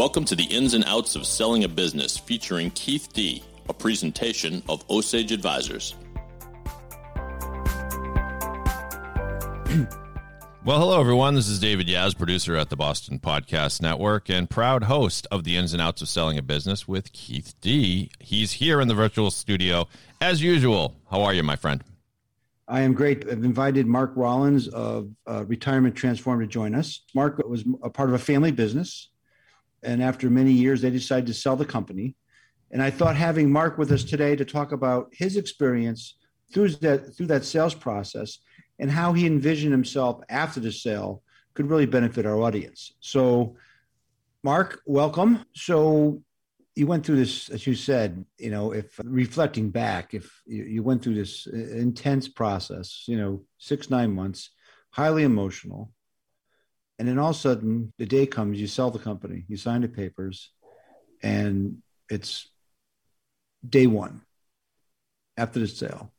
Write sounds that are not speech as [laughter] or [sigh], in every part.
Welcome to the ins and outs of selling a business featuring Keith D, a presentation of Osage Advisors. [clears throat] Well, hello, everyone. This is David Yaz, producer at the Boston Podcast Network and proud host of the ins and outs of selling a business with Keith D. He's here in the virtual studio as usual. How are you, my friend? I am great. I've invited Mark Rollins of uh, Retirement Transformed to join us. Mark was a part of a family business and after many years, they decided to sell the company. And I thought having Mark with us today to talk about his experience through that through that sales process and how he envisioned himself after the sale could really benefit our audience. So, Mark, welcome. So, you went through this, as you said, you know, if reflecting back, if you went through this uh, intense process, you know, six, nine months, highly emotional, and then all of a sudden, the day comes, you sell the company, you sign the papers, and it's day one after the sale.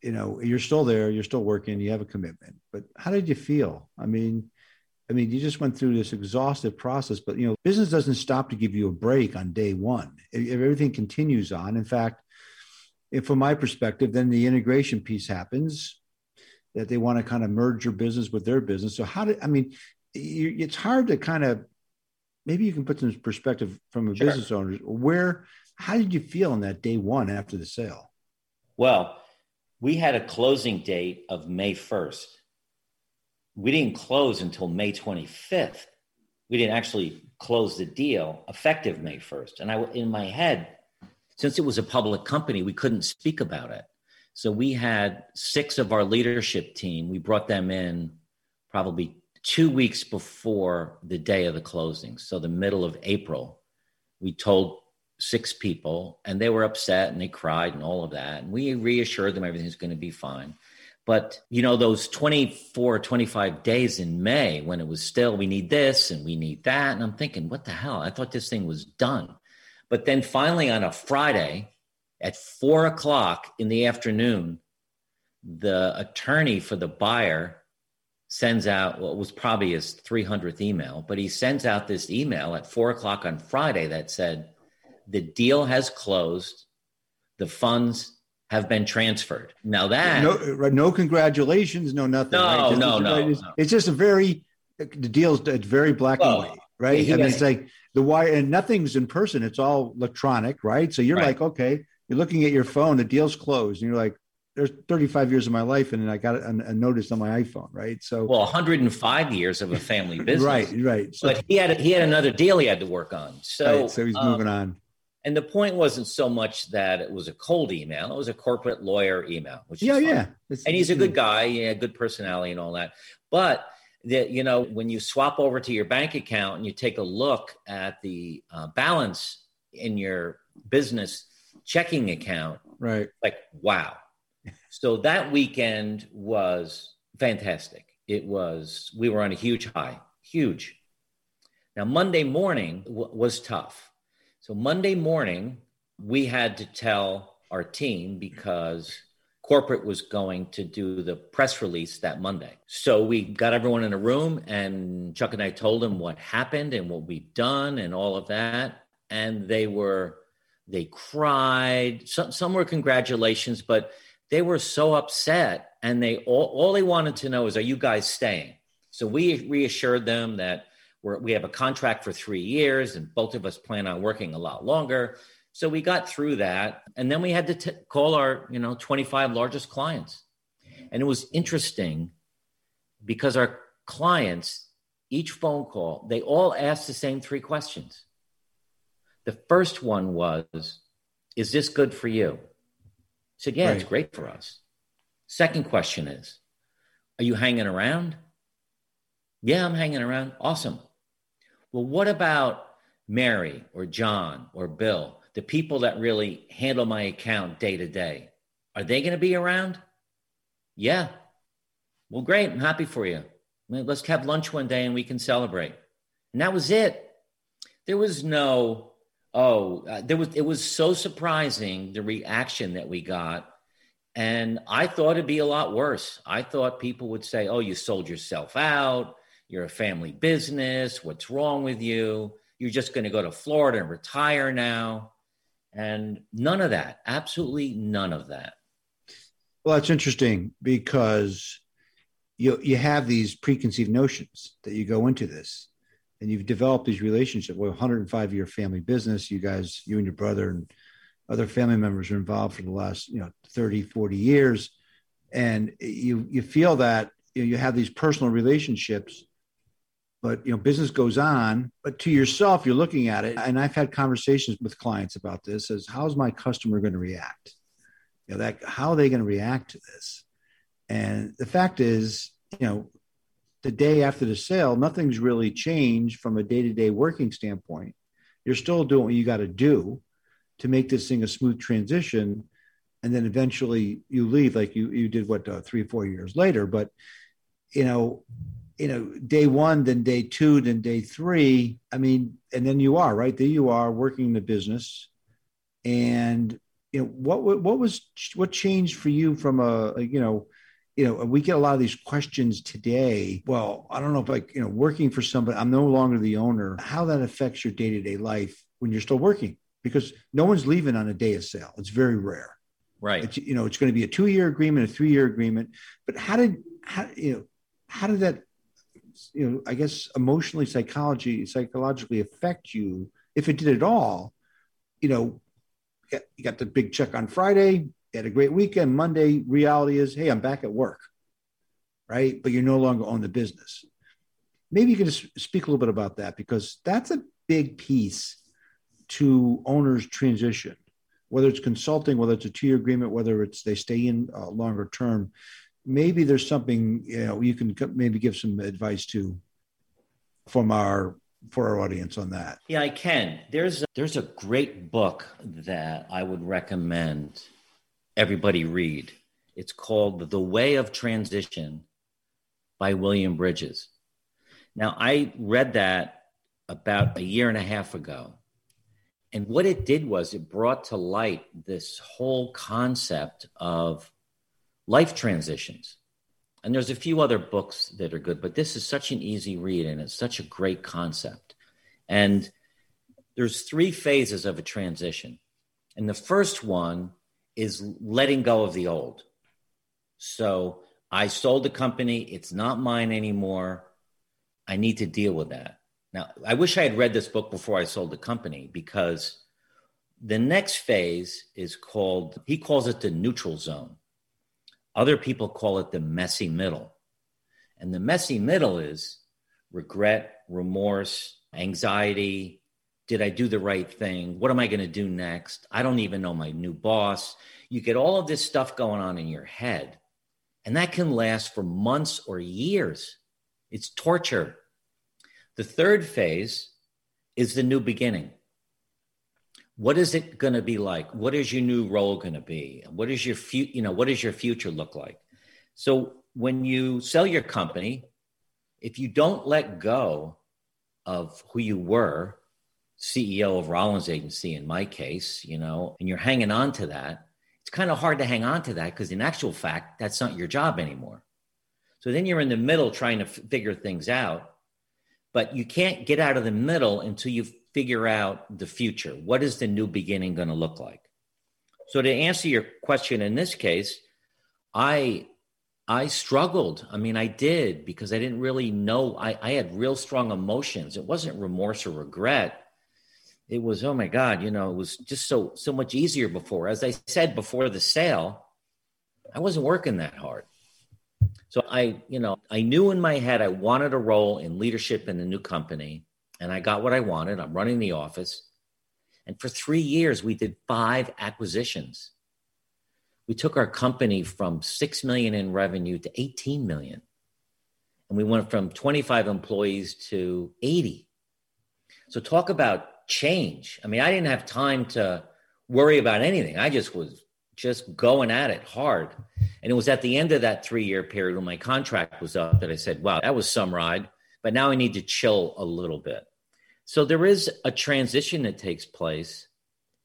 You know, you're still there, you're still working, you have a commitment. But how did you feel? I mean, I mean, you just went through this exhaustive process, but you know, business doesn't stop to give you a break on day one. If everything continues on, in fact, if from my perspective, then the integration piece happens that they want to kind of merge your business with their business. So how did I mean? You, it's hard to kind of maybe you can put some perspective from a sure. business owner. Where how did you feel on that day one after the sale? Well, we had a closing date of May first. We didn't close until May twenty fifth. We didn't actually close the deal effective May first. And I in my head, since it was a public company, we couldn't speak about it. So we had six of our leadership team. We brought them in probably two weeks before the day of the closing. So the middle of April, we told six people and they were upset and they cried and all of that. And we reassured them everything's going to be fine. But, you know, those 24, 25 days in May when it was still, we need this and we need that. And I'm thinking, what the hell? I thought this thing was done. But then finally on a Friday, at four o'clock in the afternoon, the attorney for the buyer sends out what was probably his 300th email, but he sends out this email at four o'clock on Friday that said, The deal has closed, the funds have been transferred. Now that no, no congratulations, no nothing. No, right? no, no, it's, no, it's, just a very the deal's it's very black well, and white, right? I mean, it's like the wire and nothing's in person; it's all electronic, right? So you're right. like, okay, you're looking at your phone, the deal's closed, and you're like, there's 35 years of my life, and I got a, a notice on my iPhone, right? So, well, 105 years of a family [laughs] business, right, right. So, but he had he had another deal he had to work on, so right, so he's um, moving on. And the point wasn't so much that it was a cold email; it was a corporate lawyer email, which yeah, yeah. It's, and he's a good guy, yeah, good personality and all that. But that you know, when you swap over to your bank account and you take a look at the uh, balance in your business checking account. Right. Like, wow. so that weekend was fantastic. It was, we were on a huge high, huge. Now, Monday morning w- was tough. So, Monday morning, we had to tell our team because corporate was going to do the press release that Monday. So we got everyone in a room and Chuck and I told them what happened and what we'd done and all of that. And they were they cried. Some, some were congratulations, but they were so upset. And they all, all they wanted to know is, are you guys staying? So we reassured them that we're, we have a contract for three years and both of us plan on working a lot longer. So we got through that. And then we had to t- call our, you know, 25 largest clients. And it was interesting because our clients, each phone call, they all asked the same three questions. The first one was, Is this good for you? I said, Yeah, right. it's great for us. Second question is, Are you hanging around? Yeah, I'm hanging around. Awesome. Well, what about Mary or John or Bill, the people that really handle my account day to day? Are they going to be around? Yeah. Well, great. I'm happy for you. Let's have lunch one day and we can celebrate. And that was it. There was no Oh, uh, there was it was so surprising the reaction that we got. And I thought it'd be a lot worse. I thought people would say, "Oh, you sold yourself out. You're a family business. What's wrong with you? you're just going to go to Florida and retire now. And none of that, absolutely none of that. Well, that's interesting because you you have these preconceived notions that you go into this and you've developed these relationships with 105 year family business you guys you and your brother and other family members are involved for the last you know 30 40 years. And you you feel that you, know, you have these personal relationships but you know business goes on but to yourself you're looking at it. And i've had conversations with clients about this as how's my customer going to react? You know that how are they going to react to this? And the fact is you know the day after the sale nothing's really changed from a day-to-day working standpoint. You're still doing what you got to do to make this thing a smooth transition and then eventually you leave like you you did what uh, three four years later. But you know you know day one then day two then day three i mean and then you are right? There you are working the business. And you know what what was what changed for you from a, a you know you know we get a lot of these questions today. Well i don't know if like you know working for somebody i'm no longer the owner. How that affects your day-to-day life when you're still working because no one's leaving on a day of sale. It's very rare. Right. It's, you know it's going to be a two-year agreement a three-year agreement. But how did how you know how did that you know i guess emotionally psychology psychologically affect you if it did at all? You know you got the big check on friday had a great weekend. Monday reality is hey i'm back at work right? But you're no longer own the business. Maybe you can just speak a little bit about that because that's a big piece to owners transition whether it's consulting whether it's a two-year agreement whether it's they stay in uh, longer term. Maybe there's something you know you can maybe give some advice to from our for our audience on that. Yeah i can. There's a, there's a great book that i would recommend everybody read it's called the way of transition by william bridges now i read that about a year and a half ago and what it did was it brought to light this whole concept of life transitions. And there's a few other books that are good, but this is such an easy read and it's such a great concept. And there's three phases of a transition. And the first one is letting go of the old. So I sold the company, it's not mine anymore. I need to deal with that. Now, I wish I had read this book before I sold the company because the next phase is called, he calls it the neutral zone. Other people call it the messy middle. And the messy middle is regret, remorse, anxiety. Did I do the right thing? What am I going to do next? I don't even know my new boss. You get all of this stuff going on in your head, and that can last for months or years. It's torture. The third phase is the new beginning what is it going to be like what is your new role going to be what is your you know what does your future look like so when you sell your company if you don't let go of who you were ceo of rollins agency in my case you know and you're hanging on to that it's kind of hard to hang on to that because in actual fact that's not your job anymore so then you're in the middle trying to figure things out but you can't get out of the middle until you've figure out the future. What is the new beginning going to look like? So to answer your question in this case, I I struggled. I mean, I did because I didn't really know. I, I had real strong emotions. It wasn't remorse or regret. It was, oh my God, you know, it was just so so much easier before. As I said before the sale, I wasn't working that hard. So I, you know, I knew in my head I wanted a role in leadership in the new company and I got what I wanted. I'm running the office. And for three years, we did five acquisitions. We took our company from 6 million in revenue to 18 million. And we went from 25 employees to 80. So talk about change. I mean, I didn't have time to worry about anything. I just was just going at it hard. And it was at the end of that three year period when my contract was up that I said, wow, that was some ride, but now I need to chill a little bit. So there is a transition that takes place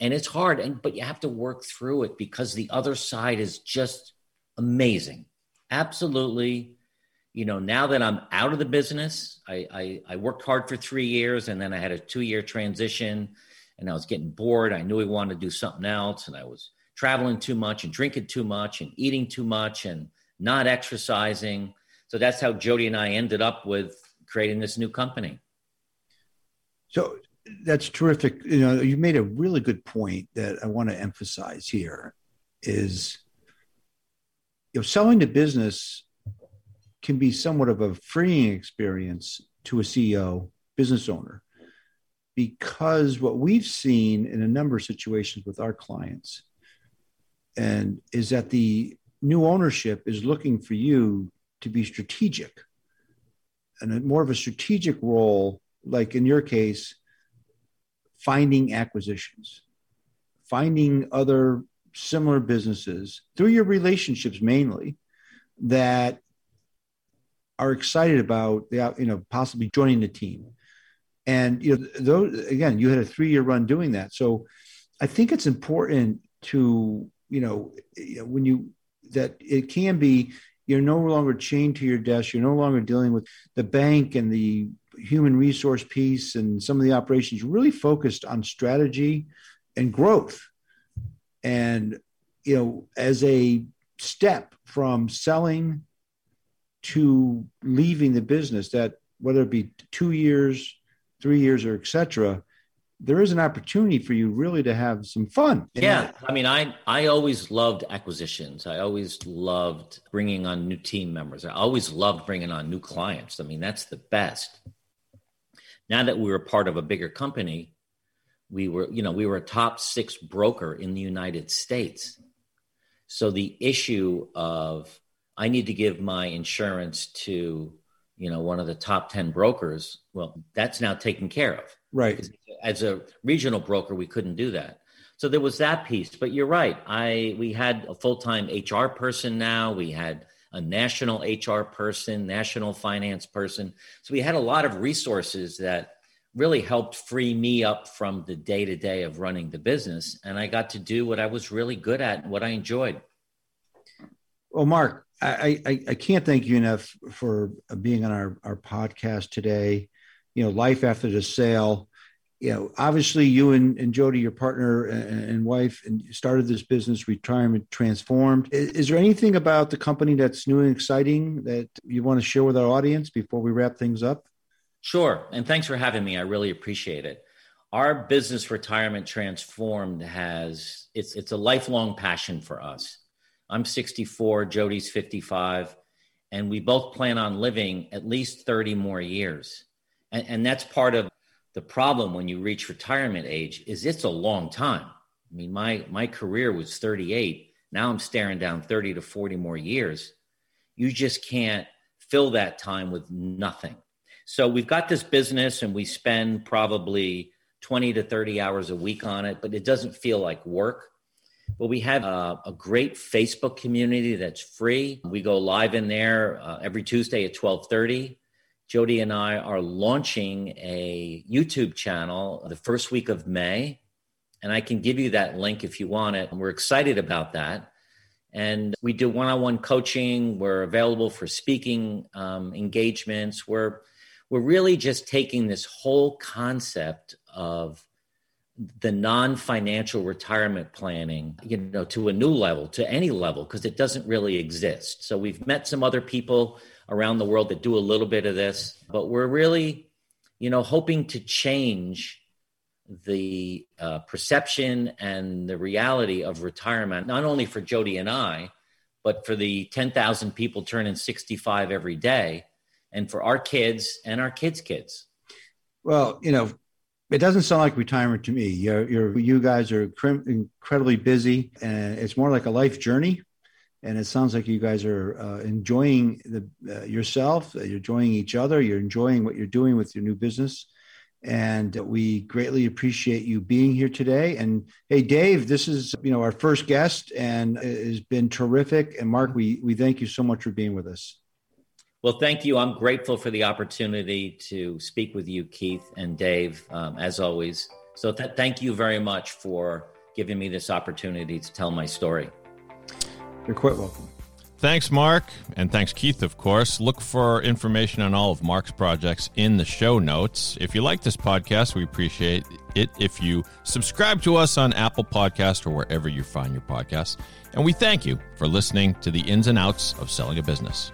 and it's hard and but you have to work through it because the other side is just amazing. Absolutely you know, now that I'm out of the business, I, I, I worked hard for three years and then I had a two year transition and I was getting bored. I knew I wanted to do something else and I was traveling too much and drinking too much and eating too much and not exercising. So that's how Jody and I ended up with creating this new company. So that's terrific. You know, you made a really good point that I want to emphasize here is you know, selling to business can be somewhat of a freeing experience to a CEO, business owner, because what we've seen in a number of situations with our clients and is that the new ownership is looking for you to be strategic. And a, more of a strategic role like in your case finding acquisitions finding other similar businesses through your relationships mainly that are excited about the you know possibly joining the team. And you know those again you had a three year run doing that. So i think it's important to you know when you that it can be you're no longer chained to your desk you're no longer dealing with the bank and the human resource piece and some of the operations. Really focused on strategy and growth. And you know as a step from selling to leaving the business that whether it be two years three years or etc there is an opportunity for you really to have some fun. Yeah. I mean i i always loved acquisitions. I always loved bringing on new team members. I always loved bringing on new clients. I mean that's the best. Now that we were part of a bigger company we were you know we were a top six broker in the united states. So the issue of I need to give my insurance to, you know, one of the top 10 brokers. Well, that's now taken care of. Right. As a regional broker, we couldn't do that. So there was that piece. But you're right. I we had a full-time HR person now. We had a national HR person, national finance person. So we had a lot of resources that really helped free me up from the day to day of running the business. And I got to do what I was really good at and what I enjoyed. Well, Mark, I, I, I can't thank you enough for being on our, our podcast today. You know, life after the sale. You know, obviously, you and, and Jody, your partner and, and wife, and started this business, Retirement Transformed. Is, is, there anything about the company that's new and exciting that you want to share with our audience before we wrap things up? Sure. And thanks for having me. I really appreciate it. Our business, Retirement Transformed, has it's it's a lifelong passion for us I'm 64, Jody's 55, and we both plan on living at least 30 more years. And, and that's part of the problem when you reach retirement age is it's a long time. I mean, my my career was 38. Now I'm staring down 30 to 40 more years. You just can't fill that time with nothing. So we've got this business and we spend probably 20 to 30 hours a week on it, but it doesn't feel like work. But we have uh, a great Facebook community that's free. We go live in there uh, every Tuesday at 1230. Jody and I are launching a YouTube channel the first week of May. And I can give you that link if you want it. We're excited about that. And we do one on one coaching. We're available for speaking um, engagements. We're, we're really just taking this whole concept of the non-financial retirement planning you know to a new level to any level because it doesn't really exist. So we've met some other people around the world that do a little bit of this but we're really you know hoping to change the uh, perception and the reality of retirement not only for jody and i but for the 10,000 people turning 65 every day and for our kids and our kids kids. Well you know it doesn't sound like retirement to me. You're, you're you guys are incredibly busy, and it's more like a life journey. And it sounds like you guys are uh, enjoying the uh, yourself. You're enjoying each other. You're enjoying what you're doing with your new business, and we greatly appreciate you being here today. And hey, Dave, this is you know our first guest, and it has been terrific. And Mark, we we thank you so much for being with us. Well, thank you. I'm grateful for the opportunity to speak with you, Keith and Dave, um, as always. So, th- thank you very much for giving me this opportunity to tell my story. You're quite welcome. Thanks, Mark. And thanks, Keith, of course. Look for information on all of Mark's projects in the show notes. If you like this podcast, we appreciate it if you subscribe to us on Apple Podcast or wherever you find your podcasts. And we thank you for listening to the ins and outs of selling a business.